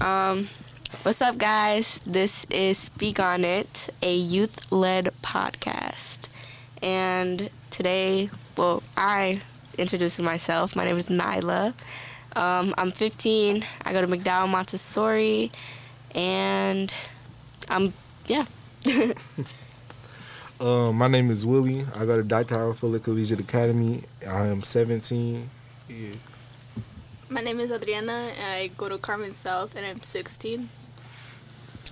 Um, what's up, guys? This is Speak on It, a youth led podcast. And today, well, I introducing myself. My name is Nyla. Um, I'm 15. I go to MacDowell Montessori, and I'm yeah. Uh, my name is Willie. I go to Dr. Fuller Collegiate Academy. I am 17. Yeah. My name is Adriana. and I go to Carmen South, and I'm 16.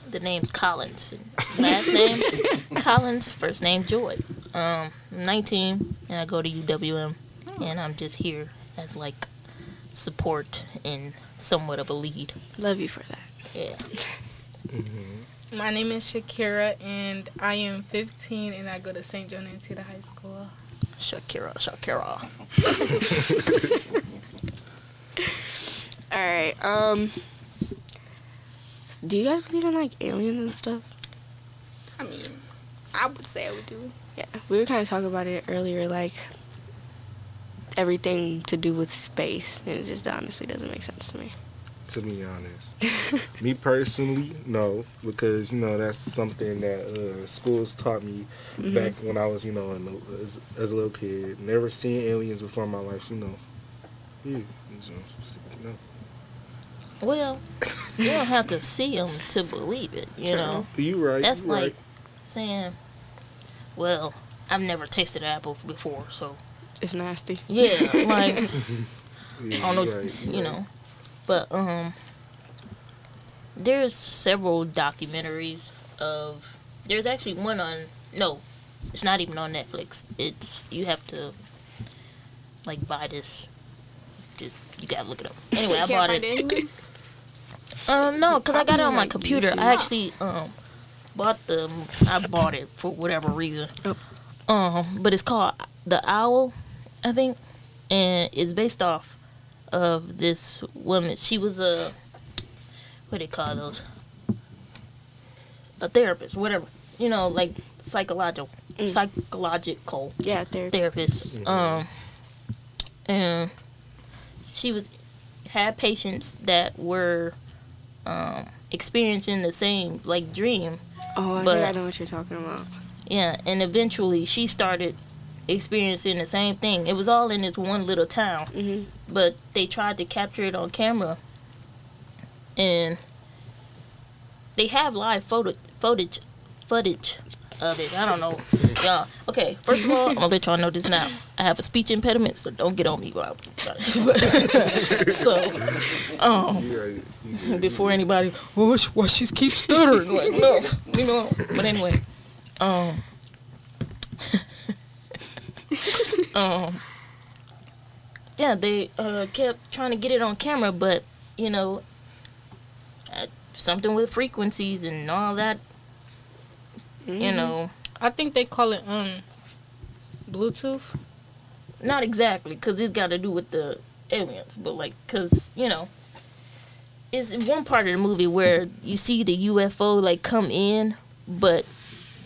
The name's Collins. Last name Collins. First name Joy. Um, I'm 19 and I go to UWM, and I'm just here as like support and somewhat of a lead. Love you for that. Yeah. Mm-hmm. My name is Shakira, and I am 15, and I go to St. Joan Antida High School. Shakira, Shakira. All right. Um, do you guys believe in like aliens and stuff? I mean, I would say I would do. Yeah, we were kind of talking about it earlier, like everything to do with space, and it just honestly doesn't make sense to me. To be honest, me personally, no, because you know that's something that uh, schools taught me Mhm. back when I was, you know, in the, as, as a little kid. Never seen aliens before in my life, you know. Yeah, no. Well, you don't have to see them to believe it. You know, you right. that's you like right. saying, "Well, I've never tasted apple before, so It's nasty. yeah, like Yeah, I don't know, you right, you right. know. But um there's several documentaries of there's actually one on no, it's not even on Netflix. It's you have to like buy this just you gotta look it up. Anyway, I bought find it. Um no, cuz I got it on my Like computer. YouTube. I actually um bought the I bought it for whatever reason. Oh. Um but it's called The Owl, I think, and it's based off of this woman. She was a what do they call those? A therapist, whatever. You know, like psychological Mm. psychological Yeah, there. therapist. Mhm. Um, and she was had patients that were um, experiencing the same like dream. Oh, I but- think I know what you're talking about. Yeah, and eventually she started experiencing the same thing. It was all in this one little town, hmm but they tried to capture it on camera, and they have live photo footage footage of it. I don't know, y'all. Okay, first of all, I'm gonna let y'all know this now. I have a speech impediment, so don't get on me. While so, um. Before anybody, oh, why she keeps stuttering? Like, no, you know. But anyway, um, um, yeah, they uh, kept trying to get it on camera, but you know, something with frequencies and all that. You know, I think they call it um Bluetooth. not exactly because it's got to do with the aliens, but like, cause you know, it's one part of the movie where you see the UFO like come in, but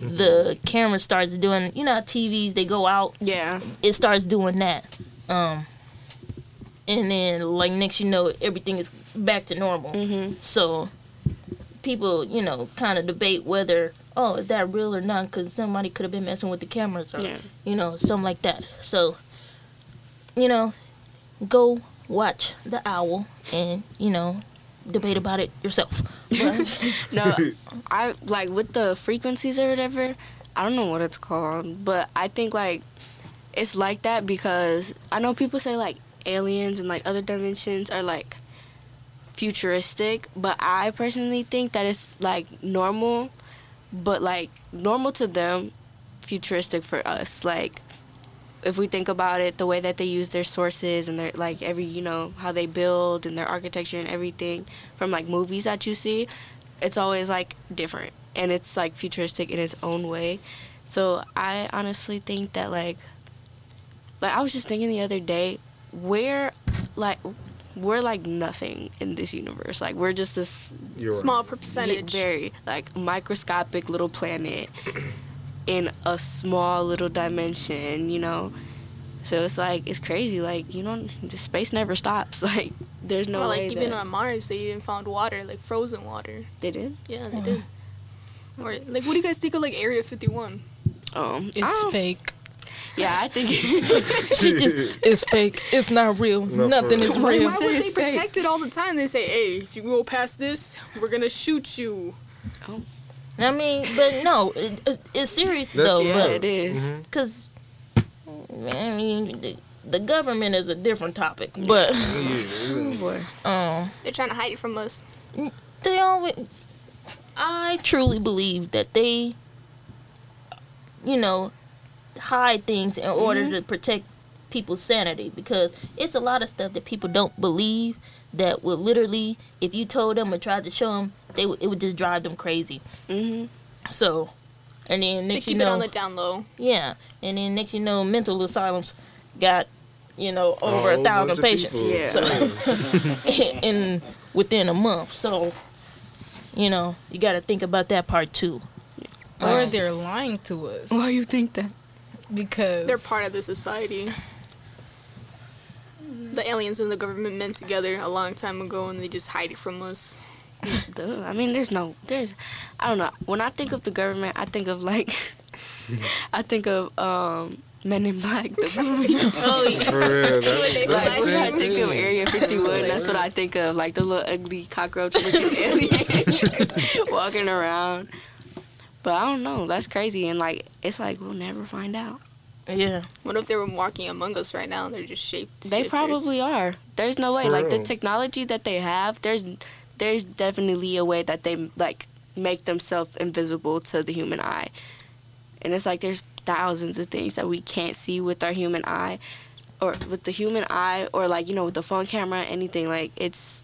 the camera starts doing, you know, how TVs they go out, Yeah. it starts doing that, um, and then like next you know everything is back to normal. hmm So people, you know, kind of debate whether oh is that real or not because somebody could have been messing with the cameras or Yeah. you know something like that. So you know, go watch the owl and you know debate about it yourself. No, I like with the frequencies or whatever. I don't know what it's called, but I think like it's like that because I know people say like aliens and like other dimensions are like futuristic, but I personally think that it's like normal, but like normal to them, futuristic for us. Like if we think about it, the way that they use their sources and their like every you know how they build and their architecture and everything from like movies that you see, it's always like different and it's like futuristic in its own way. So I honestly think that like like I was just thinking the other day, where like we're like nothing in this universe. Like we're just this You're. Small percentage. very like microscopic little planet in a small little dimension, you know. So it's like it's crazy. Like you know, the space never stops. Like there's no or way like even that on Mars, they even found water, like frozen water. they did. Yeah, they did. Or like, what do you guys think of like Area 51? Um, It's fake. Yeah, I think. She just it's fake. It's not real. No, Nothing for is real. Why, why would they It's fake. protect it all the time? They say, hey, if you go past this, we're gonna shoot you. I mean, but no, it, it- it's serious That's- though. yeah, but it is. Because I mean, the, the government is a different topic. But Oh boy. um, They're trying to hide it from us. they always. I truly believe that they, you know, hide things in order to protect people's sanity because it's a lot of stuff that people don't believe that would literally, if you told them or tried to show them, they would, it would just drive them crazy. hmm So, and then They next you keep it on know, the down low. yeah, and then next you know, mental asylums got you know over whole a thousand patients. people. Yeah. So, in within a month. So, you know, you got to think about that part too. Or Um, they're lying to us Why you think that? Because They're part of the society. The aliens and the government met together a long time ago, and they just hide it from us. Duh. I mean, there's no, there's, I don't know. When I think of the government, I think of like, I think of um, Men in Black, the movie. Oh yeah. For real. That's, they that's like I think of. Area 51, that's what I think of, like the little ugly cockroach looking alien walking around. But I don't know. That's crazy, and like it's like we'll never find out. yeah, What if they were walking among us right now and they're just shaped? They probably are. There's no way. For like the technology that they have, there's there's definitely a way that they like make themselves invisible to the human eye. And it's like there's thousands of things that we can't see with our human eye or with the human eye or like, you know, with the phone camera, anything like it's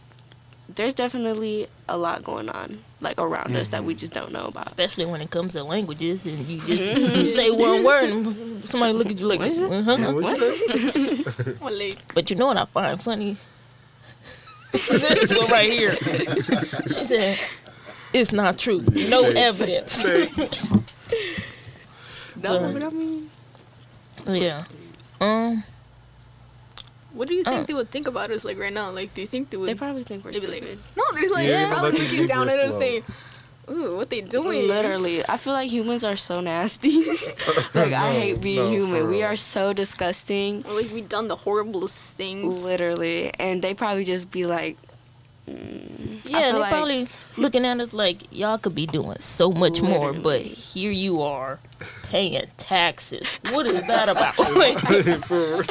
there's definitely a lot going on like around us that we just don't know about. especially when it comes to languages, and you just you say one word, and somebody look at you like, What is it? uh-huh. Yeah, what you say? Well, like, But you know what I find funny? this one right here. She said, "It's not true. No evidence." No, but I mean yeah. Um. What do you think Uh. they would think about us like right now? Like, do you think they would? they probably think we're they'd like, stupid. no, they're like Yeah, they're probably looking down at us saying, "Ooh, what they doing?" Literally, I feel like humans are so nasty. like I hate being no, human. We are so disgusting. Or like we've done the horriblest things. Literally, and they probably just be like, mm, Yeah, they're like- probably looking at us like y'all could be doing so much more, but here you are paying taxes. What is that about? Like, For real.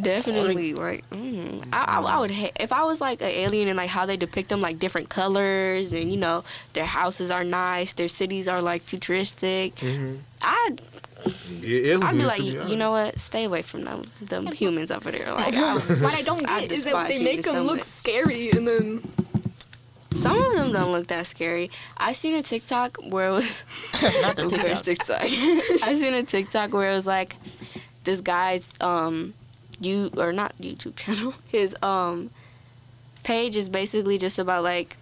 Definitely like. Mm, I, I, I would hate if I was like an alien and like how they depict them like different colors and you know their houses are nice, their cities are like futuristic. Mhm. I'd Yeah, I'd be like, be you know what? Stay away from them, them humans over there. Like, I, What I don't I get is that they make them so look much. scary, and then some of them don't look that scary. I seen a TikTok where it was not the Of TikTok. TikTok. I seen a TikTok where it was like this guy's um you or not YouTube channel. His um page is basically just about like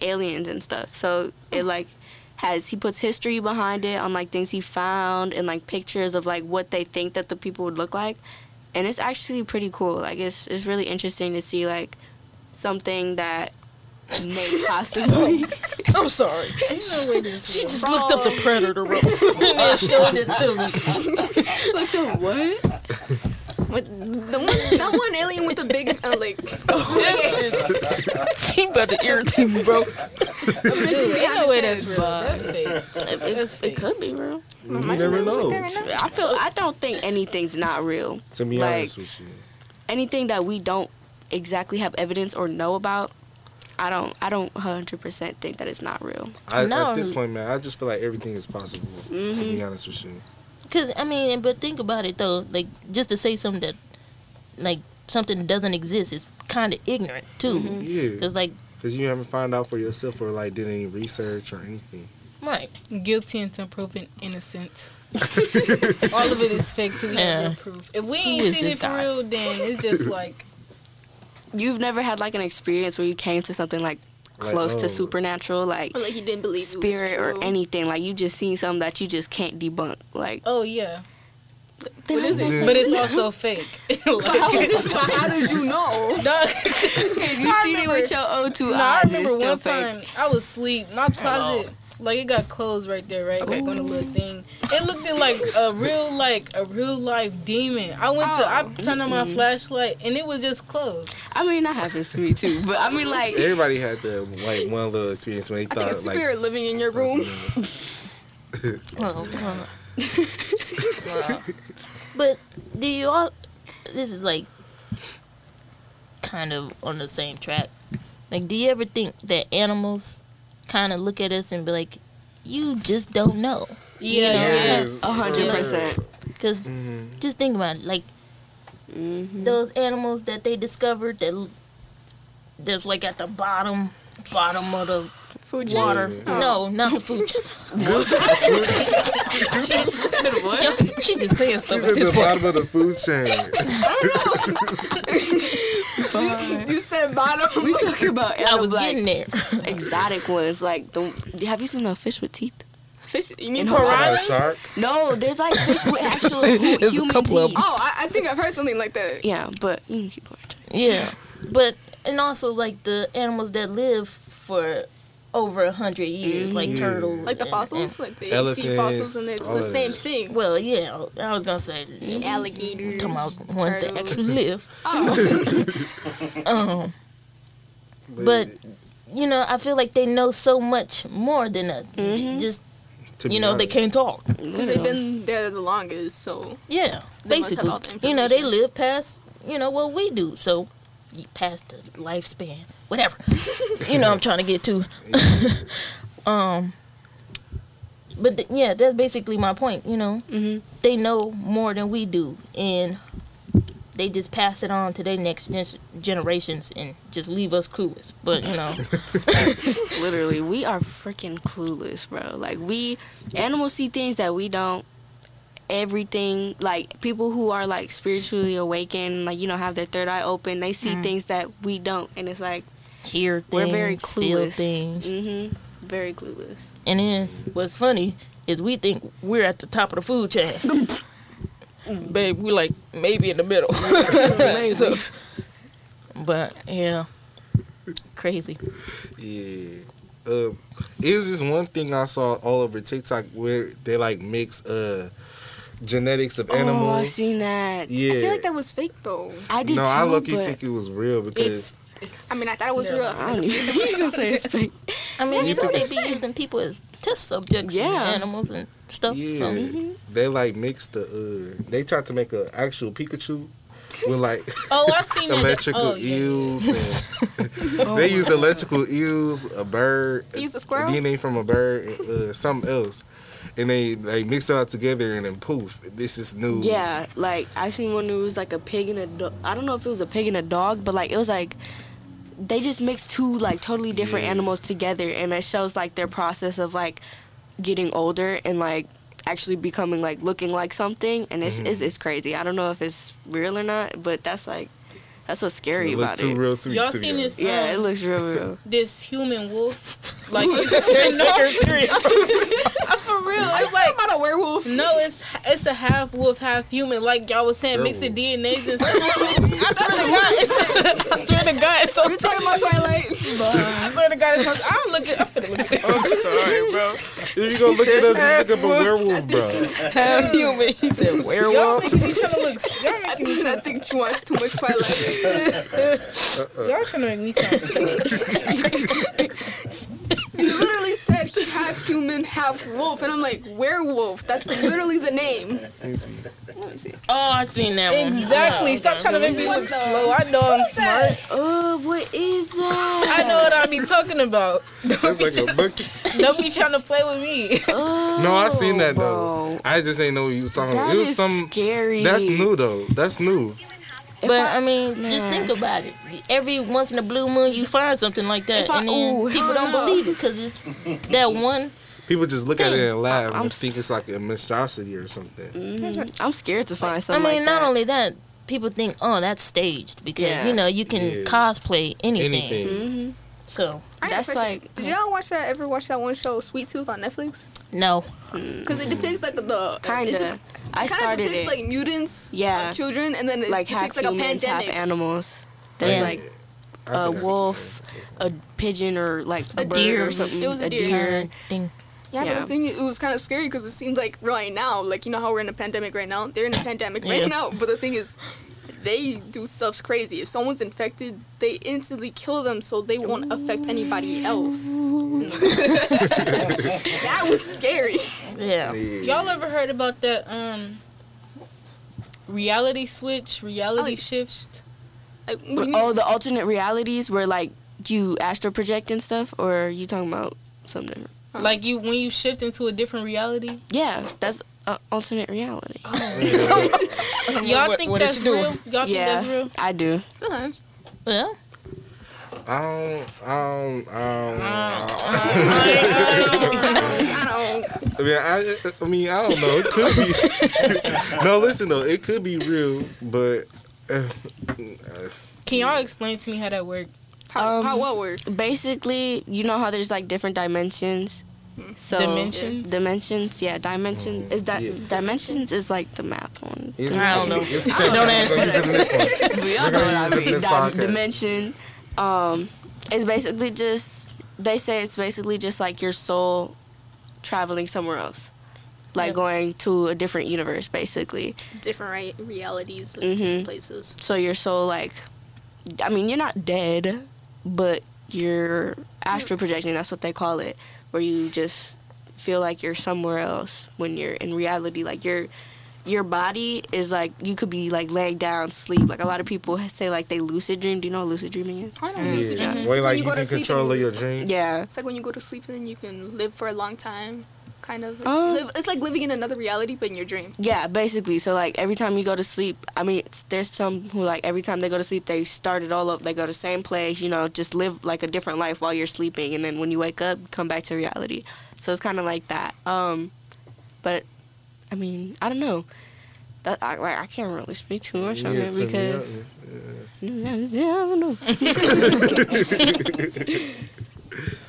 aliens and stuff. So it like has he puts history behind it on like things he found and like pictures of like what they think that the people would look like. And it's actually pretty cool. Like it's it's really interesting to see like something that may possibly I'm sorry. She just looked up the predator rope and then showed it to me. like the what? With the one, that one alien with the big uh, like She about to irritate me, bro. Dude, behind ain't no his way head. that's real. That's fake. It, That's it fake. could be real. You never know. I feel I don't think anything's not real. To be Like- honest with you. Anything that we don't exactly have evidence or know about, I don't I don't 100% think that it's not real. I, No. At this point, man, I just feel like everything is possible. To Mm-hmm. be honest with you. Cause I mean, but think about it though. Like just to say something that, like something doesn't exist is kind of ignorant too. Mm-hmm. Yeah, Cause like because you haven't found out for yourself or like did any research or anything. right, Guilty until proven innocent. All of it is fake till we Yeah. have proof. If we ain't seen it for guy? real, then it's just like You've never had like an experience where you came to something like Like, close oh. to supernatural like Or like you didn't believe spirit it was or anything like you just seen something that you just can't debunk like oh yeah. Then is it? but it's also fake. like, How did you know? no, you I seen it with your O2 no, eyes. I remember still one fake. time I was asleep. My closet, like it got closed right there, right, like on a little thing. It looked like a real, like a real life demon. I went to, I turned on my flashlight and it was just closed. I mean, that happens to me too. But I mean, like, Everybody had the like one little experience when they I think a thought spirit like. living in your room. Well, uh, wow. But do you all? This is like kind of on the same track. Like, do you ever think that animals kind of look at us and be like, "You just don't know"? Yeah, Yes. a hundred percent. Because Mhm. just think about it, like Mhm. those animals that they discovered that l- that's like at the bottom bottom of the Fuji. water. Yeah. No, not the food. what? Yo, she just saying stuff She's at at the point. bottom of the food chain. You said bottom. We talking about I was like, getting there. exotic ones. Like, the, have you seen the fish with teeth? Fish. You mean In Talking piranha? about a shark. No, there's like fish with actual hu- There's a human couple of teeth. Oh, I, I think I've heard something like that. Yeah, but you can keep going. Yeah, but and also like the animals that live for over a hundred years, like Yeah. turtles, Like the and- fossils, and- like the Elephants, sea fossils, and it's all the same thing. well, yeah, I was gonna say Alligators. talking about ones that actually live. Oh. Um, but you know, I feel like they know so much more than us. Mhm. Just you know, they can't talk. Because they've been there the longest, so Yeah, They must have basically, all the you know, they live past you know what we do, so you past the lifespan, whatever. you know, I'm trying to get to. um, but th- yeah, that's basically my point. You know, hmm they know more than we do, and they just pass it on to their next gen- generations and just leave us clueless. But you know, Literally, we are freaking clueless, bro. Like we animals see things that we don't. Everything like people who are like spiritually awakened, like you know, have their third eye open, they see Mm. things that we don't, and it's like hear things, we're very clueless. things, mm-hmm. Very clueless. and then what's funny is we think we're at the top of the food chain. Babe, we like maybe in the middle. so, but yeah, Crazy. Yeah. Uh, it was this one thing I saw all over TikTok where they like mix uh genetics of animals. Oh, I animals. seen that. yeah. I feel like that was fake though. I did no, too, I look you think it was real because It's, it's I mean, I thought it was Yeah. real. I don't even. You gonna say it's fake? I mean, you know, they be using people as test subjects and Yeah. animals and stuff. yeah, So, they like mixed the uh they tried to make an actual Pikachu with like oh, I seen that. electrical oh, yeah, yeah. eels. And they use electrical eels, a bird, They use a squirrel? DNA from a bird, and, uh, something else, and they like mix it all together and then poof, this is new. Yeah, like I seen one that was like a pig and a dog. I don't know if it was a pig and a dog, but like it was like they just mixed two like totally different Yeah. animals together, and it shows like their process of like getting older and like actually becoming like looking like something, and it's mm-hmm. it's, it's crazy. I don't know if it's real or not, but that's like that's what's scary It about too it. real to be Y'all seen honest. this? Yeah, um, it looks real real. this human wolf. Like, it's, no, I'm for real. Are you It's like about a werewolf? no, it's it's a half wolf, half human. Like y'all was saying, mixing DNAs and stuff. I swear to God, it's, I swear to God, it's so. You're talking about Twilight. I swear to God, it's so. I'm looking. I'm finna look at it. I'm sorry, bro. If you gonna look it up, just look up a werewolf, bro. half human. He said werewolf. Y'all making me trying to look. Y'all making me. think, I think you watch too much Twilight. Y'all trying to make me sound stupid. You literally said he half human, half wolf, and I'm like, werewolf. That's literally the name. Let me see. Let me see. oh, I've seen that one. Exactly. Stop trying to make me look slow. I know I'm smart. Oh, what is that? I know what I be talking about. Don't be, like a try- don't be trying to play with me. Oh, No, I seen that oh, bro. though. I just ain't know what you was talking about. It was is some. scary. That's new though. That's new. If But I- I, mean, just think about it. Every once in a blue moon, you find something like that, I- and then ooh, people don't no. believe it because it's that one. People just look at it and laugh I'm and think it's like a monstrosity or something. Mhm. I'm scared to find something. I mean, like not that. only that, people think, oh, that's staged because Yeah. you know you can Yeah. cosplay anything. Anything. hmm So I That's like- Did y'all watch that? Ever watch that one show, Sweet Tooth, on Netflix? No, Because it depicts like the Kinda. it's a- I kind of started depicts it. like mutants, Yeah. uh, children, and then it like half depicts like a humans, half pandemic. animals. There's Yeah. like I a think wolf, a pigeon, or like a, A bird deer. or something. It was a deer. deer. thing. Yeah, Yeah. but the thing it was kind of scary because it seems like right now, like you know how we're in a pandemic right now. They're in a pandemic Yeah. right now, but the thing is, they do stuff's crazy. If someone's infected, they instantly kill them so they won't affect anybody else. that was scary. Yeah. Yeah. Y'all ever heard about that um reality switch, reality like- shift? Like, what do you Oh, the alternate realities where like you astral project and stuff, or are you talking about something different? Like you when you shift into a different reality? Yeah, that's uh, alternate reality. Y'all What- think what is that's she doing? real? Y'all think that's real? I do. Sometimes. Well, I don't, I don't, I don't, I don't. I mean, I, I mean, I don't know. It could be. no, listen though, it could be real, but uh, Can y'all explain to me how that works? How, Um, how what word? Basically, you know how there's like different dimensions. So Dimensions? dimensions, yeah, dimension is that Yeah. dimensions is like the math one. it's, I don't know. It's, Don't answer. We're using this one. We all know what I mean. Di- dimension. Um, it's basically just they say it's basically just like your soul traveling somewhere else, like Yep. going to a different universe, basically. Different right, realities, of Mhm. different places. So your soul, like, I mean, you're not dead, but you're astral projecting. That's what they call it, where you just feel like you're somewhere else when you're in reality. Like your your body is like you could be like laying down, sleep. Like a lot of people say, like they lucid dream. Do you know what lucid dreaming is? I don't Yeah. know. lucid dreaming. Way It's when like you you go to can sleep control and- your dreams. Yeah. It's like when you go to sleep and then you can live for a long time, kind of. Oh. live, it's like living in another reality, but in your dream. Yeah, basically. So like every time you go to sleep, I mean, it's, there's some who like every time they go to sleep, they start it all up. They go to the same place, you know, just live like a different life while you're sleeping, and then when you wake up, come back to reality. So it's kind of like that. Um, but I mean, I don't know. That I like I can't really speak too much on Yeah, it because yeah. yeah, I don't know.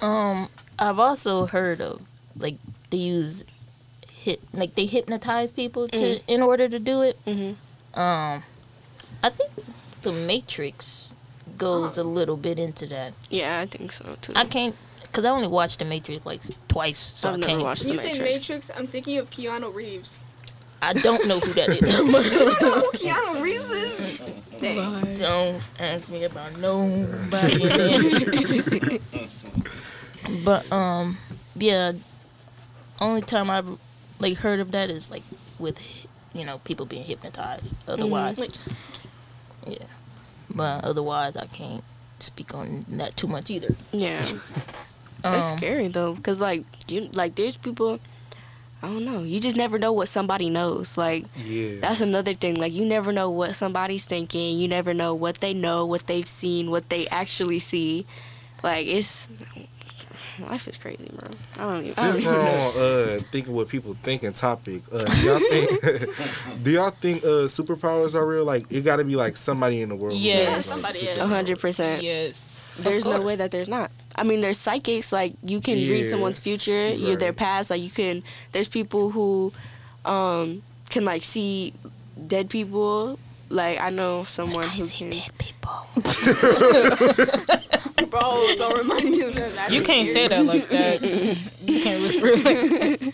um, I've also heard of like they use hit like they hypnotize people to Mm. in order to do it. hmm Um, I think the Matrix goes a little bit into that. Yeah, I think so too. I can't because I only watched the Matrix like twice, so I've I never can't. watched you the say Matrix. You say Matrix, I'm thinking of Keanu Reeves. I don't know who that is. oh, Keanu Reeves is. Dang. don't ask me about nobody. but um, yeah. Only time I've like heard of that is like with you know people being hypnotized. Otherwise, Like just yeah. But otherwise, I can't speak on that too much either. Yeah. It's Um, scary though, cause like you like there's people. I don't know. You just never know what somebody knows. Like Yeah. that's another thing. Like you never know what somebody's thinking. You never know what they know, what they've seen, what they actually see. Like it's life is crazy, bro. I don't even. I Since we're on uh, thinking what people think and topic, uh, do y'all think do y'all think uh, superpowers are real? Like it got to be like somebody in the world. Yes. has, like, Somebody, yeah. superpowers. A hundred percent. Yes. There's no way that there's not. I mean, there's psychics. Like you can read someone's future, you their past. Like you can. There's people who um, can like see dead people. Like I know someone who can. people. bro, don't remind me of that. That's You can't say that like that. You can't whisper it like that.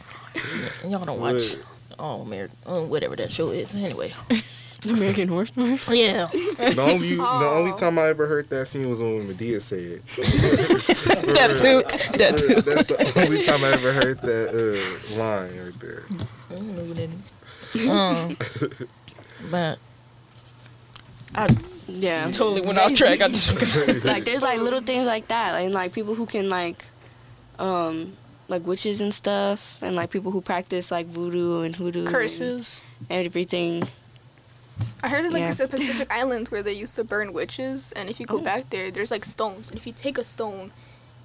Y'all don't watch. What? Oh, American, whatever that show is. Anyway, American Horror Story. yeah. The only the only time I ever heard that scene was when Madea said it. that too. That too. That's the only time I ever heard that uh, line right there. I don't know what that is. Um, but I Yeah. Totally went off track. I just like there's like little things like that, and like people who can like, um, like witches and stuff, and like people who practice like voodoo and hoodoo, and curses. everything. I heard of like Yeah. there's a Pacific island where they used to burn witches, and if you go Oh. back there, there's like stones, and if you take a stone,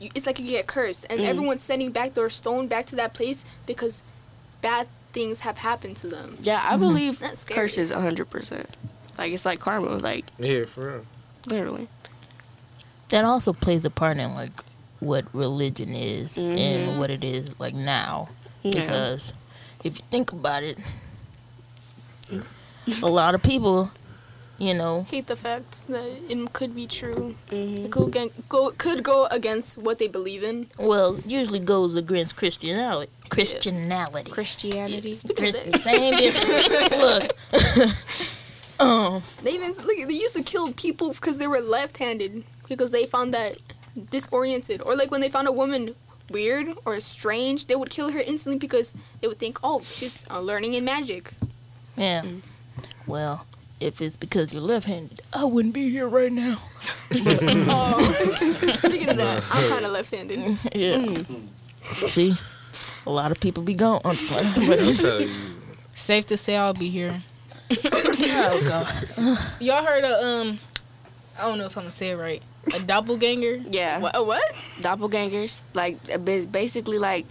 you, it's like you get cursed, and Mm. everyone's sending back their stone back to that place because bad things have happened to them. Yeah, I believe That's scary. curses hundred percent. Like it's like karma, like Yeah, for real. literally. that also plays a part in like what religion is Mhm. and what it is like now. Yeah. Because if you think about it, a lot of people, you know, Hate the fact that it could be true. Mhm. It could, again, go, could go against what they believe in. well, usually goes against Christianity. Christianity. Christianity. Speaking of Chris- that, Same difference. Look. um. they even look, they used to kill people because they were left-handed because they found that disoriented, or like when they found a woman weird or strange, they would kill her instantly because they would think, oh, she's uh, learning in magic. Yeah. Well, if it's because you're left-handed, I wouldn't be here right now. Oh, speaking of that, I'm kind of left-handed. Yeah. See, a lot of people be gone. I'm playing, I'm telling you. Safe to say I'll be here. Oh god. Y'all heard of um I don't know if I'm gonna say it right. A doppelganger? Yeah. What? a what? Doppelgangers. Like a bit, basically like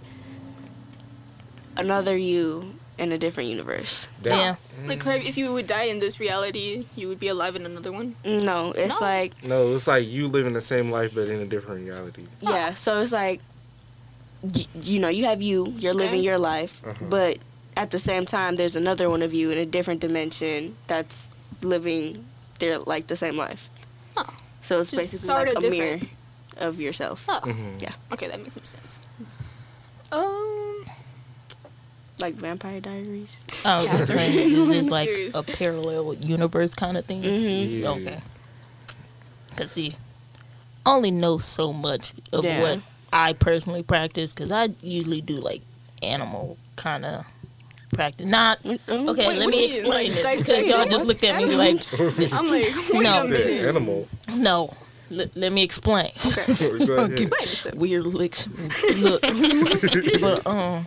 another you in a different universe. Yeah. Like, if you would die in this reality, you would be alive in another one. No, it's No. like No, it's like you living the same life but in a different reality. yeah. So it's like y- you know you have you. You're living your life, Uh-huh. but at the same time there's another one of you in a different dimension that's living their like the same life. Oh. So it's Just basically sorta like a mirror of yourself. Oh. Mhm. Yeah. Okay, that makes some sense. Um, Like Vampire Diaries. I was Yeah. gonna say it's just like a parallel universe kind of thing. Mm-hmm. Yeah. Okay. Cause see, I only know so much of Yeah. what I personally practice. Cause I usually do like animal kind of practice. Not okay. Wait, let what do me you explain Like, this because y'all just looked at me like, I'm like, No. a Said minute. animal. no. L- let me explain. Okay. Go ahead. Explain weird licks looks. but um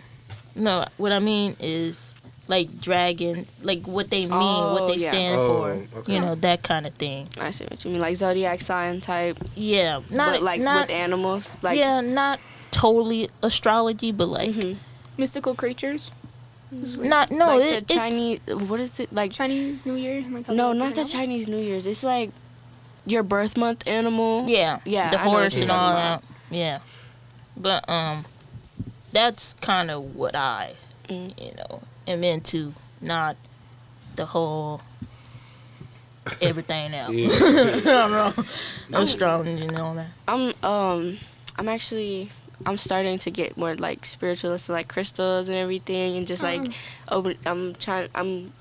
no, what I mean is like dragon, like what they mean, what Oh, they yeah. stand Oh, for. okay. You know, that kind of thing. I see what you mean, like zodiac sign type, Yeah. Not but like not with animals. Like yeah, not totally astrology, but like mhm. Mystical creatures. Not no, like it, the it's Chinese. What is it like? Chinese New Year. Like No, not the everything else? Chinese New Year's. It's like your birth month animal. yeah, Yeah, the I horse and all that. Yeah. But um that's kind of what I, Mm. you know, am into, not the whole everything else. Yeah. I don't know. Astrology and all that. I'm um I'm actually I'm starting to get more like spiritualist, like crystals and everything, and just like Mm. open. I'm trying. I'm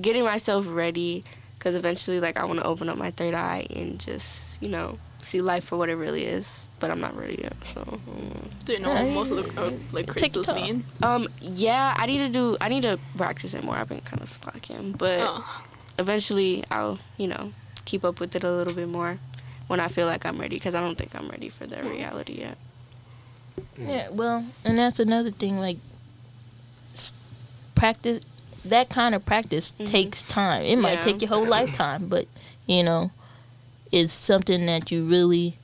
getting myself ready because eventually, like, I want to open up my third eye and just you know see life for what it really is. But I'm not ready yet. So. mm. Do you know what most of the uh, like crystals time. mean? Um. Yeah, I need to do. I need to practice it more. I've been kind of slacking, but Oh. eventually I'll you know keep up with it a little bit more when I feel like I'm ready because I don't think I'm ready for that reality yet. Yeah, well, and that's another thing. Like, practice that kind of practice Mhm. takes time. It might Yeah. take your whole lifetime, but you know, it's something that you really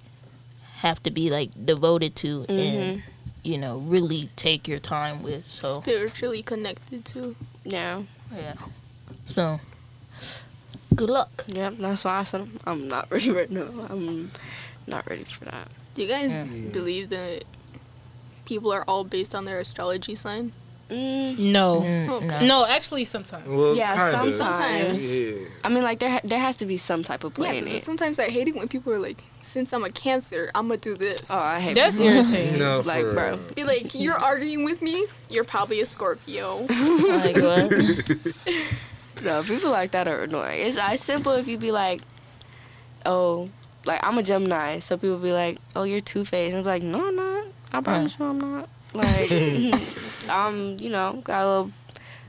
have to be like devoted to and you know really take your time with. So Spiritually connected to. Yeah. yeah, so good luck. Yep, that's why I said I'm, I'm not ready right now. I'm not ready for that. Do you guys Yeah. believe that people are all based on their astrology sign? Mm, No. Mm, Okay. no. No, actually sometimes. Well, yeah, kinda. sometimes. Yeah. I mean, like there ha- there has to be some type of Yeah, play in because it. sometimes I hate it when people are like, since I'm a Cancer, I'm gonna do this. Oh, I hate it. That's people. irritating. No, Like, for bro. Be like, you're arguing with me? You're probably a Scorpio. Like what? No, people like that are annoying. It's, it's simple if you be like, oh, like I'm a Gemini, so people be like, oh, you're two faced, and I'm like, "No, no, I'm not. I promise you, I'm not. Like, I'm, you know, got a little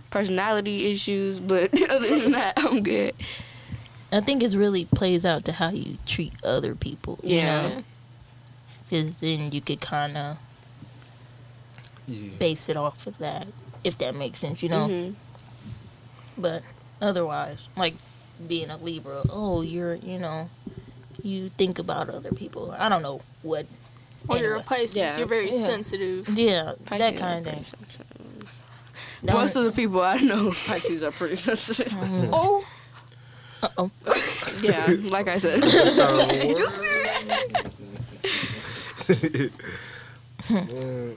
personality issues, but other than that, I'm good. I think it really plays out to how you treat other people. You Yeah. know? Because then you could kind of Yeah. base it off of that, if that makes sense, you know. Mhm. But otherwise, like being a Libra, oh, you're, you know, you think about other people. I don't know what. Or you're a. Pisces. Yeah. You're very Yeah. sensitive. Yeah, that kind of thing. sensitive. That Most of the people I know, Pisces are pretty sensitive. Mhm. Oh, Uh-oh. yeah, like I said. Star Wars. Mm,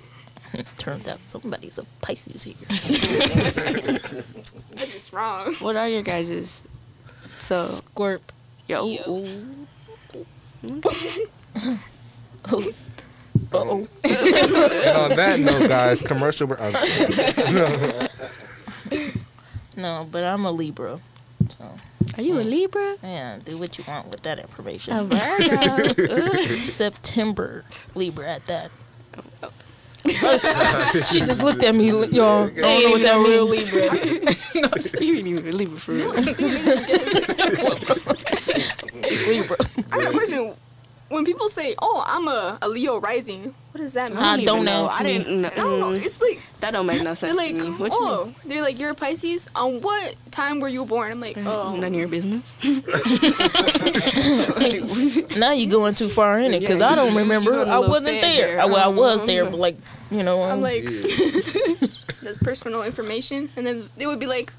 Turned out somebody's a Pisces here. That's just wrong. What are your guys's? So Scorp. yo, Yo. ooh. Uh-oh. And on that note, guys, commercial. break- I'm just. No, but I'm a Libra. are you a Libra? Yeah, do what you want with that information. Oh, a Virgo. September Libra at that. She just looked at me, y'all. I don't know what that real means. Libra. you ain't even a Libra for real. Libra. I got a question. When people say, "Oh, I'm a, a Leo rising," what does that mean? I even don't know. know. I didn't. Know. I don't know. It's like That don't make no sense they're like, to me. What you "Oh, they're like you're a Pisces. On what time were you born?" I'm like, "Oh, None of your business. Now you're going too far in it because Yeah, I don't remember. you got a I little wasn't there. there. I, well, I was Um, there, but like you know, I'm like, Yeah. that's personal information. And then they would be like,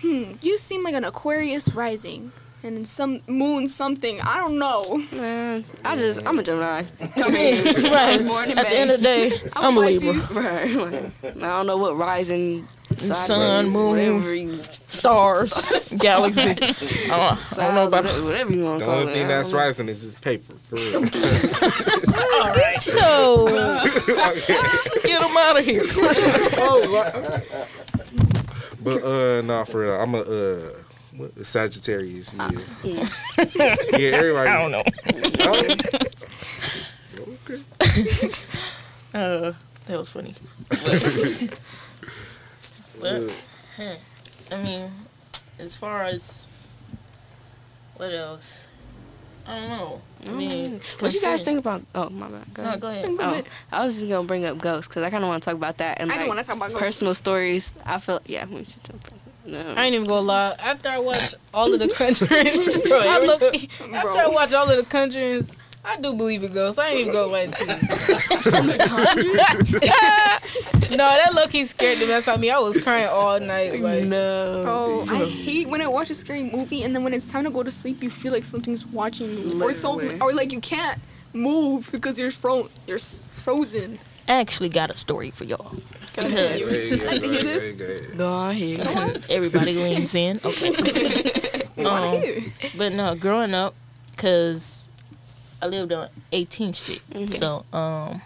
hmm, you seem like an Aquarius rising. And then some moon something. I don't know. Man, I just I'm a Gemini. I mean, right. born in At the end of the day, I'm a Libra. Right. like, I don't know what rising Sun, sideways, moon. whatever you, Stars, galaxy. I don't, I don't know about it. whatever you want The to call only thing that's rising is this paper. For real. All right. So get them out of here. oh, right. But uh, nah, for real, I'm a uh, what, a Sagittarius. Yeah. yeah, everybody. I don't know. Oh. okay. Uh, that was funny. But, huh, I mean, as far as what else, I don't know. I mean, What you guys think about? Oh my bad. Go No, ahead. go ahead. Oh, I was just gonna bring up ghosts because I kind of want to talk about that and I like want to talk about ghosts. personal stories. I feel yeah, we should jump in. No. I ain't even gonna lie. After I watched all of the countries, I look, after I watch all of the countries, I do believe in ghosts. I ain't even gonna lie to you. no, that low key scared the mess out of me. I was crying all night. Like, no. Oh, I hate when I watch a scary movie and then when it's time to go to sleep, you feel like something's watching you, or so, or like you can't move because you're fro- you're frozen. I actually got a story for y'all. Can I Because- tell you? Hey, like to hear this? hey, hey. Go ahead. Everybody leans in. Okay. Um. But no, growing up, cause I lived on 18th Street, so um,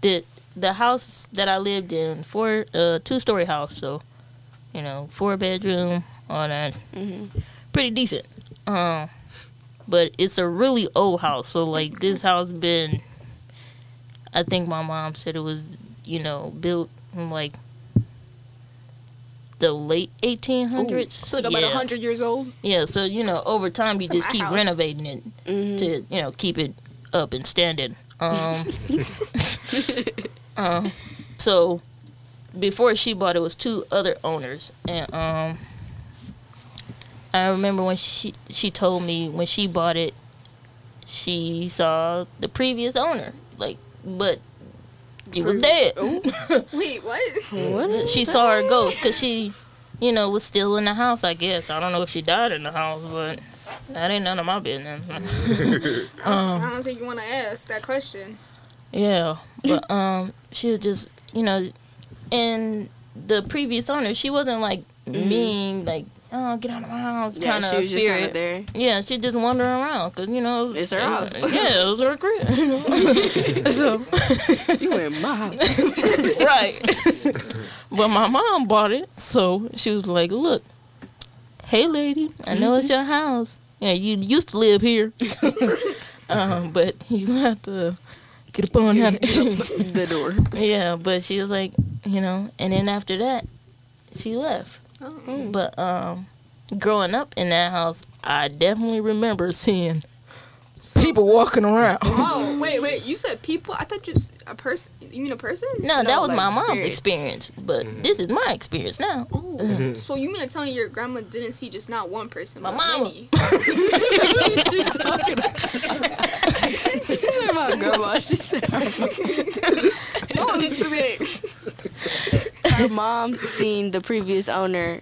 the the house that I lived in, four uh two story house, so you know four bedroom, all that, Mhm. pretty decent. Um, but it's a really old house, so like this house been, I think my mom said it was you know built in like the late 1800s. So like about a yeah. hundred years old. Yeah, so you know, over time you just keep house. renovating it Mhm. to you know keep it up and standing. Um, um, so before she bought it was two other owners, and um, I remember when she she told me when she bought it, she saw the previous owner, but he was dead. Wait, what? What? she saw her ghost because she, you know, was still in the house. I guess I don't know if she died in the house, but that ain't none of my business. I don't think you want to ask that question. yeah, but um, she was just, you know, and the previous owner, she wasn't like mean, like oh get out of my house Yeah, kind she of was just kind spirit. of there. Yeah, she just wandering around because you know it was- It's her house. Yeah, it was her crib. so You in my house. right. but my mom bought it, so she was like, "Look, hey, lady, I know it's your house. Yeah, you used to live here, um, but you have to get up on out." the door. yeah, but she was like, you know, and then after that, she left. Oh. But um, growing up in that house, I definitely remember seeing people walking around. Oh, wait, wait. You said people. I thought you a person. You mean a person? No, that was like my mom's experience, but this is my experience now. Oh, so you mean to tell me your grandma didn't see just not one person, My mom. but mama. many? my grandma. She said No, wait. Her mom seen the previous owner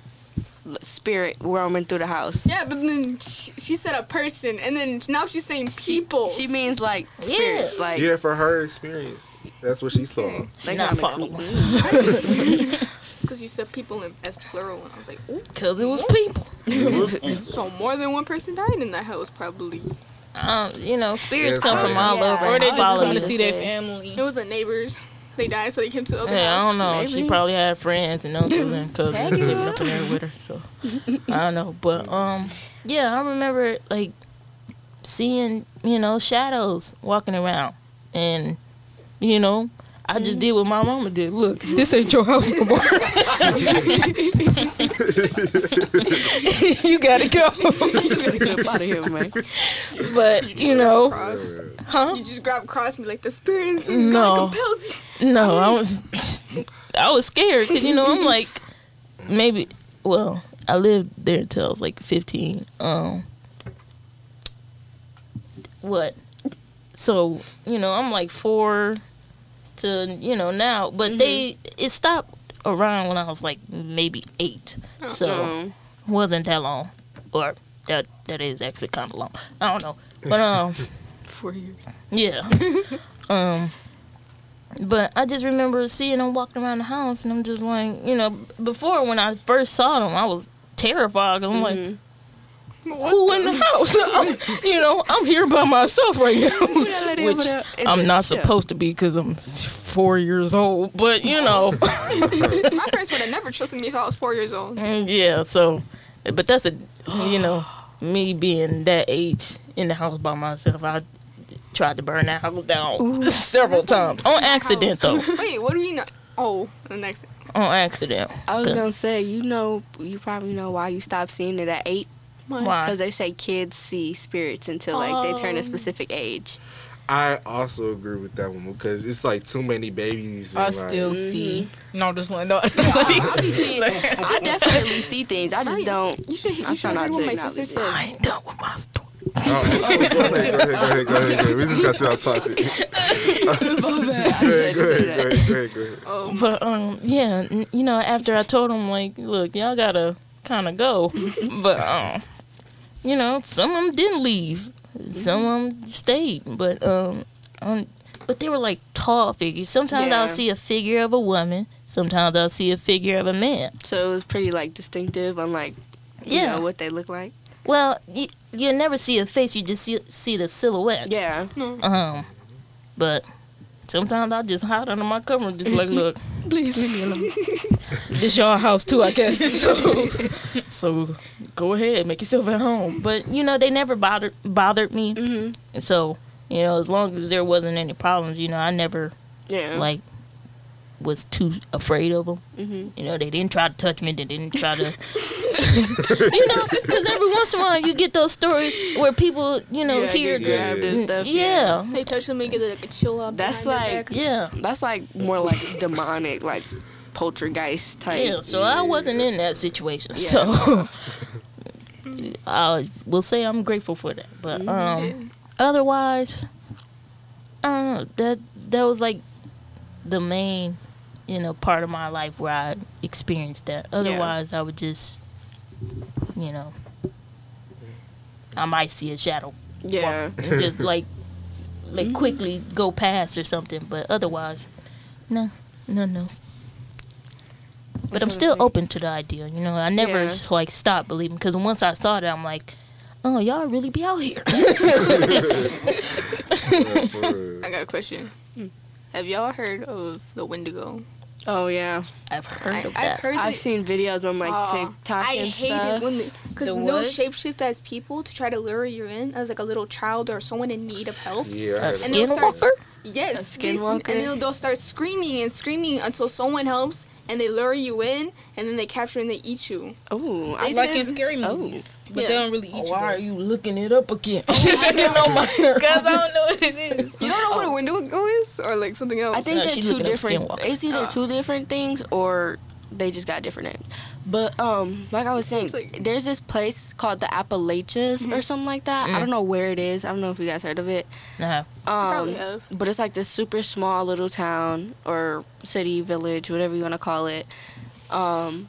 spirit roaming through the house. Yeah, but then she, she said a person, and then now she's saying people. She means like spirits, like Yeah, for her experience, that's what she saw. they Not kinda following. It's because you said people in, as plural, and I was like. Cause it was people. So more than one person died in that house, probably. Um, you know, spirits Yeah, come from all Yeah. over. Or and they just follow come to see their family. It was the neighbors. They died, so they came to the other Yeah, I don't know. She probably had friends and uncles and cousins living up in there with her. So I don't know, but um, yeah, I remember like seeing you know shadows walking around, and you know. I just did what my mama did. Look, this ain't your house no more. you gotta go. You gotta get out of here, man. But you know, Cross. huh? You just grab cross me like the spirit No. Compels you. No, I was I was scared because you know I'm like maybe well I lived there until I was like 15. Um, what? So you know I'm like four to you know now, but they it stopped around when I was like maybe eight. So Um, wasn't that long, or that that is actually kind of long. I don't know, but um. for you. Yeah. um, but I just remember seeing them walking around the house, and I'm just like, you know, before when I first saw them, I was terrified. 'cause I'm like, who in the house? I'm, you know, I'm here by myself right now, which I'm not supposed to be because I'm four years old. But you know, My parents would have never trusted me if I was four years old. Mm, yeah. So, but that's a, you know, me being that age in the house by myself. I tried to burn that house down several times on accident though. Wait, what do you know? Oh, the next. on accident. I was gonna say, you know, you probably know why you stopped seeing it at eight. Why? Because they say kids see spirits until like they turn a Oh. specific age. I also agree with that one because it's like too many babies. I and, like, still see. No, just one. No, I, I definitely see things. I just Nice. don't. You should. You I'm should not hear what to my sister said. I ain't done with my story. Oh, oh, go ahead, go ahead, go ahead, go ahead. We just got you out talking. go ahead, go ahead, go ahead, go ahead, go ahead. Oh, But um, yeah, you know, after I told them like, look, y'all gotta kind of go, but um, you know, some of them didn't leave, some of them stayed, but um, um, but they were like tall figures. Sometimes Yeah. I'll see a figure of a woman. Sometimes I'll see a figure of a man. So it was pretty like distinctive on like, you Yeah. know, what they look like. Well, you you never see a face. You just see see the silhouette. Yeah. Um, but sometimes I just hide under my cover and just be like, look, Please leave me alone. this your house too, I guess. So, so go ahead, make yourself at home. But you know, they never bothered bothered me. hmm And so, you know, as long as there wasn't any problems, you know, I never Yeah. like was too afraid of them. hmm You know, they didn't try to touch me. They didn't try to, you know, because every once in a while you get those stories where people, you know, Yeah, hear get grabbed and Mm, stuff. yeah, they touch them and get like a chill up. That's like- yeah. That's like more like demonic, like poltergeist type. Yeah, so I wasn't in that situation. Yeah. So I will say I'm grateful for that. But um otherwise I don't know, that that was like the main, you know, part of my life where I experienced that. Otherwise I would just you know I might see a shadow Yeah. and just like like mm-hmm. quickly go past or something, but otherwise no, no, no. But I'm still mm-hmm. open to the idea. You know, I never Yeah. like stopped believing because once I started, I'm like, oh, y'all really be out here. Yeah, for real. I got a question. Mm. Have y'all heard of the Wendigo? Oh yeah. I've heard I, of I've that. heard. I've it- seen videos on like Aw, TikTok I and hate stuff. it when because The no what? shapeshift as people to try to lure you in as like a little child or someone in need of help. Yeah, I A heard And they'll skinwalker? Yes, A they- skinwalker? and they'll, they'll start screaming and screaming until someone helps, and they lure you in, and then they capture and they eat you. Oh, I like said- in scary Oh. movies, but Yeah. they don't really eat oh, you. Why are you looking it up again? Getting on my. Because I don't know what it is. You don't know what a oh. Wendigo is, or like something else. I think No, they're two different. It's either ah. two different things or they just got different names. But um, like I was saying, like- there's this place called the Appalachians or something like that. I Mm. don't know where it is. I don't know if you guys heard of it. Nah. Probably Um, have. but it's like this super small little town or city, village, whatever you want to call it. Um,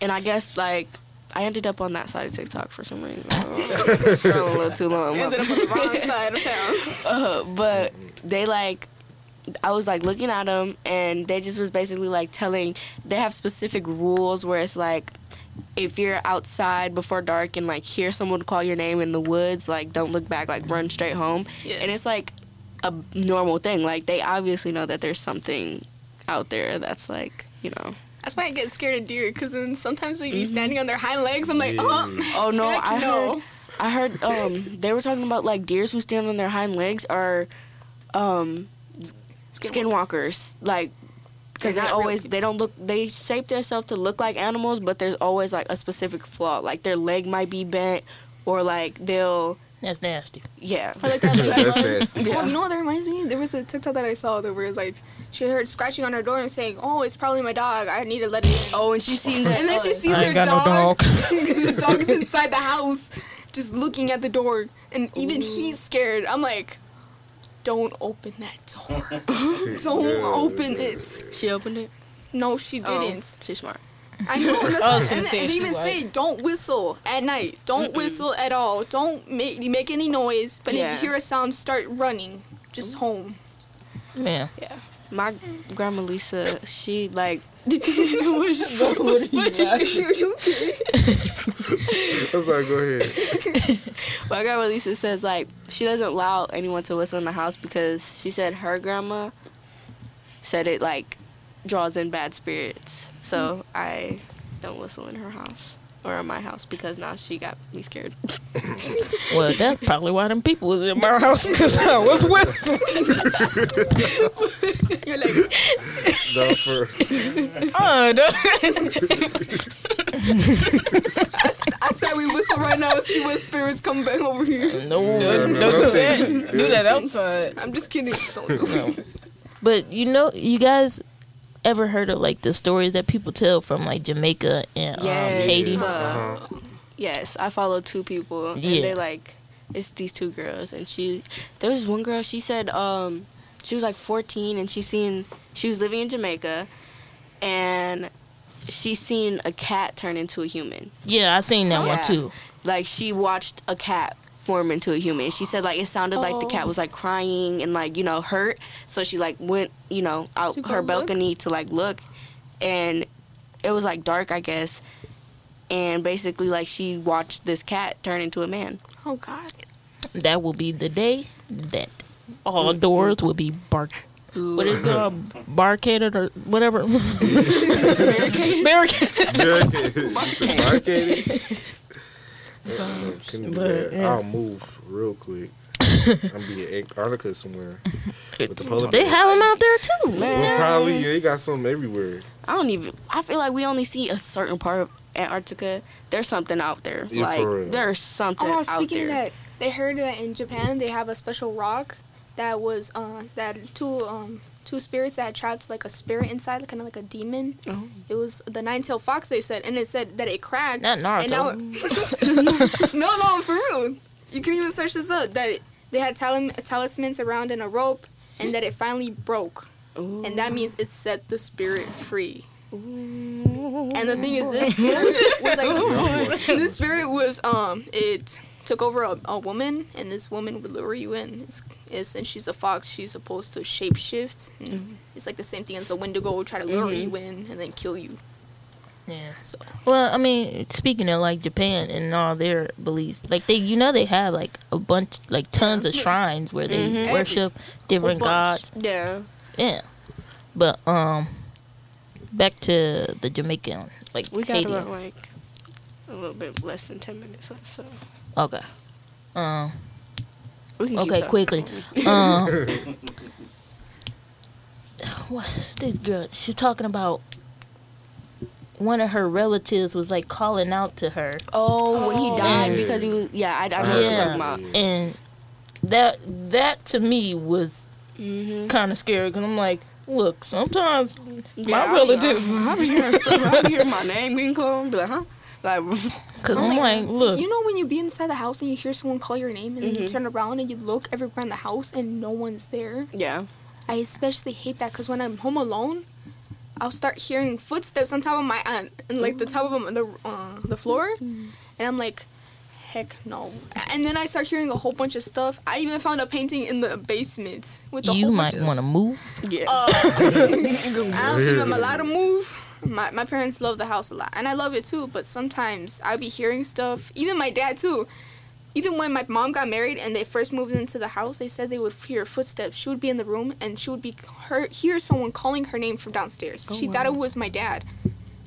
and I guess like I ended up on that side of TikTok for some reason. Scrolling a little too long. Ended up on the wrong side of town. Uh, but they like I was like looking at them and they just was basically like telling they have specific rules where it's like if you're outside before dark and like hear someone call your name in the woods like don't look back like run straight home Yeah. and it's like a normal thing like they obviously know that there's something out there that's like you know That's why I get scared of deer, because then sometimes they be standing on their hind legs. I'm like, oh, oh no I no. heard I heard um they were talking about like deers who stand on their hind legs are um skinwalkers like because they not always they don't look they shape themselves to look like animals but there's always like a specific flaw like their leg might be bent or like they'll That's nasty. yeah I like that. Like, That's nasty. Oh, you know what that reminds me? There was a TikTok that I saw that was like she heard scratching on her door and saying, "Oh, it's probably my dog. I need to let it in." oh and she seen that and then she uh, sees I her ain't got no dog. dog. the dog is inside the house, just looking at the door, and even he's scared. I'm like, "Don't open that door. Don't open it." she opened it No, she Oh, didn't. she's smart I know. That's I was what- finna and, say and they she even white. say don't whistle at night. Don't whistle at all. Don't make make any noise. But Yeah. if you hear a sound, start running. Just mm-hmm. home. Man. My grandma lisa she like That's like, go ahead. My grandma Lisa says like she doesn't allow anyone to whistle in the house because she said her grandma said it like draws in bad spirits. So I don't whistle in her house or in my house because now she got me scared. Well, that's probably why them people was in my house because I was with them. You're like, No, for Oh, uh, no. I said we whistle right now. See what spirits come back over here. No. Don't, don't do that. Do that outside. I'm just kidding. Don't do it. But you know, you guys ever heard of like the stories that people tell from like Jamaica and um, Yes. Haiti? Uh, uh-huh. yes, I follow two people and Yeah. they like it's these two girls and she there was this one girl she said um she was like 14 and she seen she was living in Jamaica and she seen a cat turn into a human. Yeah, I seen that Yeah. one too. Like she watched a cat form into a human. She said like it sounded like the Oh. cat was like crying and like you know hurt. So she like went you know out To go her look? balcony to like look, and it was like dark I guess. And basically like she watched this cat turn into a man. Oh God. That will be the day that all mm-hmm. doors will be bark. What is it called? Barricaded or whatever. Barricaded. barricaded. barricaded. Couldn't But, yeah. I'll move real quick. I'm be in Antarctica somewhere with the polar They bears. have them out there too. Well, probably yeah, they got some everywhere. I don't even. I feel like we only see a certain part of Antarctica. There's something out there. Yeah, like there's something Oh, out speaking there. of that, they heard that in Japan they have a special rock that was uh that two um two spirits that had trapped like a spirit inside, kind of like a demon. Oh. It was the nine-tailed fox. They said, and it said that it cracked. Not And now, Naruto. no, no, for real. You can even search this up. That it, they had talim- talismans around in a rope, and that it finally broke, and that means it set the spirit free. And the thing is, this spirit was like this spirit was um it took over a, a woman, and this woman would lure you in. It's, it's since she's a fox, she's supposed to shapeshift. And It's like the same thing as a Wendigo would try to lure you in and then kill you. Yeah. So Well, I mean, speaking of like Japan and all their beliefs, like they, you know, they have like a bunch, like tons of shrines where they Mhm. worship different gods. yeah. Yeah. But um, back to the Jamaican, like We got Haiti. about like a little bit less than ten minutes left, so Okay. Um. we can keep Okay, talking. quickly. Um. What's this girl? She's talking about one of her relatives was like calling out to her, Oh, when he died Yeah. because he was yeah, I, I know what you're Yeah. talking about. and that that to me was Mm-hmm. kind of scary because I'm like, look, sometimes Yeah, my relative, I be hearing stuff. I be hearing my name being called. Be like, huh? Like, because I'm like, look, you know when you be inside the house and you hear someone call your name and then you turn around and you look everywhere in the house and no one's there. yeah. I especially hate that because when I'm home alone, I'll start hearing footsteps on top of my aunt and like the top of them the uh, the floor, and I'm like, heck no. And then I start hearing a whole bunch of stuff. I even found a painting in the basement with a You whole might bunch of, want to move. Yeah. uh, I don't think I'm allowed to move. My, my parents love the house a lot, and I love it too. But sometimes I'll be hearing stuff. Even my dad too. Even when my mom got married and they first moved into the house, they said they would hear footsteps. She would be in the room and she would be her hear someone calling her name from downstairs. she thought it was my dad.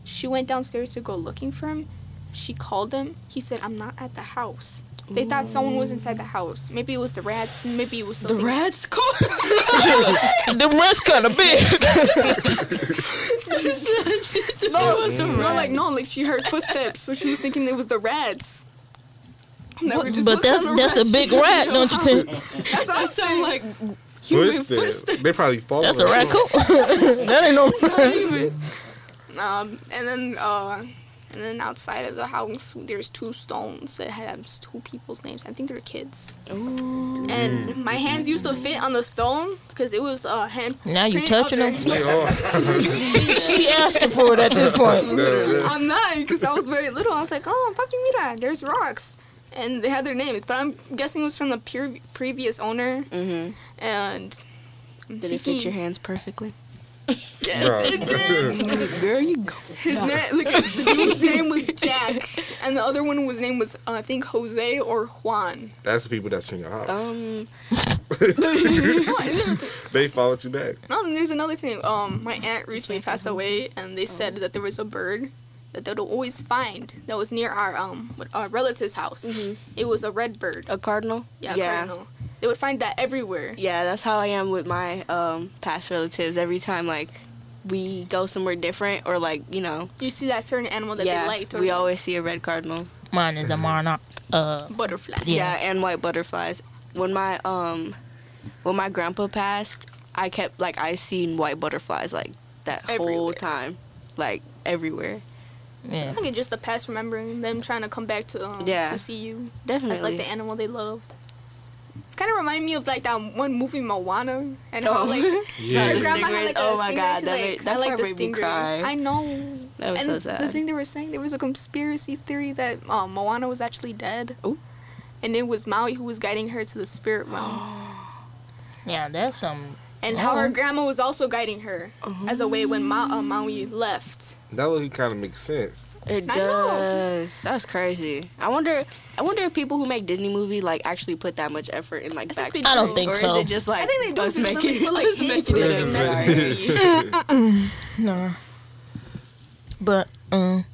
She went downstairs to go looking for him. She called him. He said, "I'm not at the house." They thought someone was inside the house. Maybe it was the rats. Maybe it was something. the something. rats call. the rest kind of big. No, no, like no, like she heard footsteps, so she was thinking it was the rats. And they were just But looking that's at that's a big rat, don't you think? That's what I'm saying. like human Footsteps. footsteps. They probably fall. That's a or raccoon. that ain't no. Um, and then uh, and then outside of the house, there's two stones that have two people's names. I think they're kids. Ooh. And my hands used to fit on the stone because it was uh, hand. Now you print touching up them? there. something. she asked for it at this point. I'm not because I was very little. I was like, oh, fucking mira, there's rocks. And they had their names, but I'm guessing it was from the pre- previous owner. Mm-hmm. And Did it fit your hands perfectly? Yes, it did. There you go. His name, look, the dude's name was Jack, and the other one was name was uh, I think Jose or Juan. That's the people that's in your house. Um. Oh, and then- they followed you back. no, and there's another thing. Um, my aunt recently passed away, and they said that there was a bird that they would always find that was near our um our relative's house. Mhm. It was a red bird. A cardinal. Yeah, Yeah. cardinal. They would find that everywhere. Yeah, that's how I am with my um, past relatives. Every time like we go somewhere different or like you know, You see that certain animal that yeah, they liked, or we always see a red cardinal. Mine is a monarch. Uh, butterfly. Yeah. Yeah. and white butterflies. When my um, when my grandpa passed, I kept like I seen white butterflies like that whole time, like everywhere. yeah. I think it's just the past remembering them trying to come back to um, Yeah. to see you. Definitely. That's like the animal they loved. It kind of remind me of like that one movie Moana and how Oh. like Yeah. her grandma had like a oh my stinger. God, She's that like, made- that I like part the me stinger. cry. I know. that was and so sad. the thing they were saying there was a conspiracy theory that um, Moana was actually dead. Ooh. And it was Maui who was guiding her to the spirit realm. Yeah, that's some. And how her grandma was also guiding her as a way when Ma- uh, Maui left. That would kind of make sense. It does. That's crazy. I wonder. I wonder if people who make Disney movie like actually put that much effort in like I think they backstory. I don't think or so. is it just like I think they do us because making, they put like us hints making for it like up? necessary. No. But um,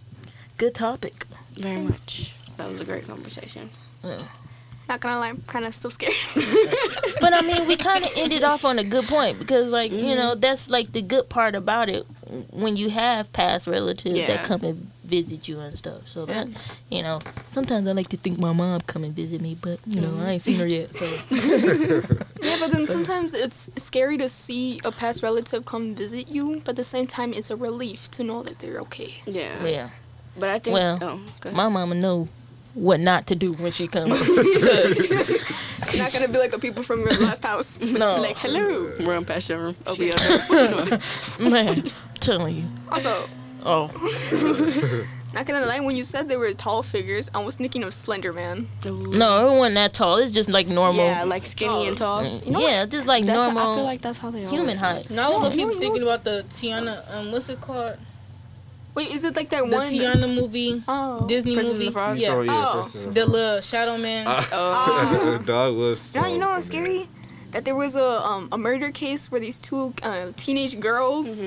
good topic. Very much. That was a great conversation. Not gonna lie, I'm kind of still scared. But I mean, we kind of ended off on a good point because, like, you know, that's like the good part about it when you have past relatives Yeah. that come and visit you and stuff. So that, you know, sometimes I like to think my mom come and visit me, but you know, I ain't seen her yet. So Yeah, but then sometimes it's scary to see a past relative come visit you, but at the same time, it's a relief to know that they're okay. Yeah. yeah, But I think. Well, oh, go ahead. my mama know what not to do when she comes. You're not gonna be like the people from your last house. No. like, hello. Run past your room. Open Shit. your. Man, telling you. Also, Oh, not gonna lie, when you said they were tall figures, I was thinking of Slender Man. no, it wasn't that tall. It's just like normal. Yeah, like skinny and tall. yeah, just like That's normal I feel like that's how they are. human height. No, I was No, keep no, thinking was- about the Tiana. Um, what's it called? Wait, is it like that The one? Tiana movie, Oh. Disney Princess movie. the Frog? Yeah, Oh, yeah. Oh. the little Shadow Man. Oh. the dog was. No, you know so what's scary? That there was a um, a murder case where these two uh, teenage girls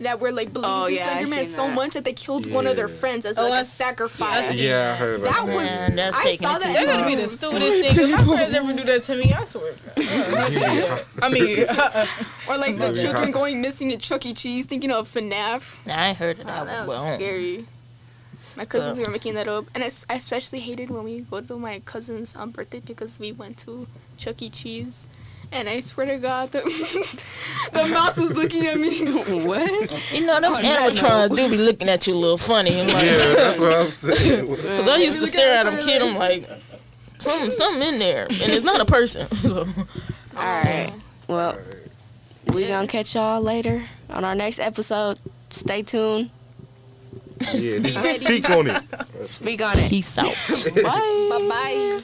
that were like believed Oh, in yeah, I Slender Man so that. much that they killed one of their friends as Oh, like a sacrifice. I. Yeah, I heard about That that. was. Man, that's I saw that. too They're gonna be the stupidest thing. If my parents ever do that to me, I swear. I mean, Or like the Maybe. children going missing at Chuck E. Cheese, thinking of FNAF. I heard of that, Oh, that was Well, scary. My cousins But- were making that up, and I especially hated when we go to my cousin's um, birthday because we went to Chuck E. Cheese, and I swear to God, the, the mouse was looking at me. what? You know, them oh, animatrons do be looking at you a little funny. And like, Yeah, that's what I'm saying. Cause I used to stare at them kid. I'm like, something, something in there, and it's not a person. So, All right. Well, we gonna catch y'all later on our next episode. stay tuned. Yeah, just speak on it. Speak on it. Peace out. Bye. Bye bye.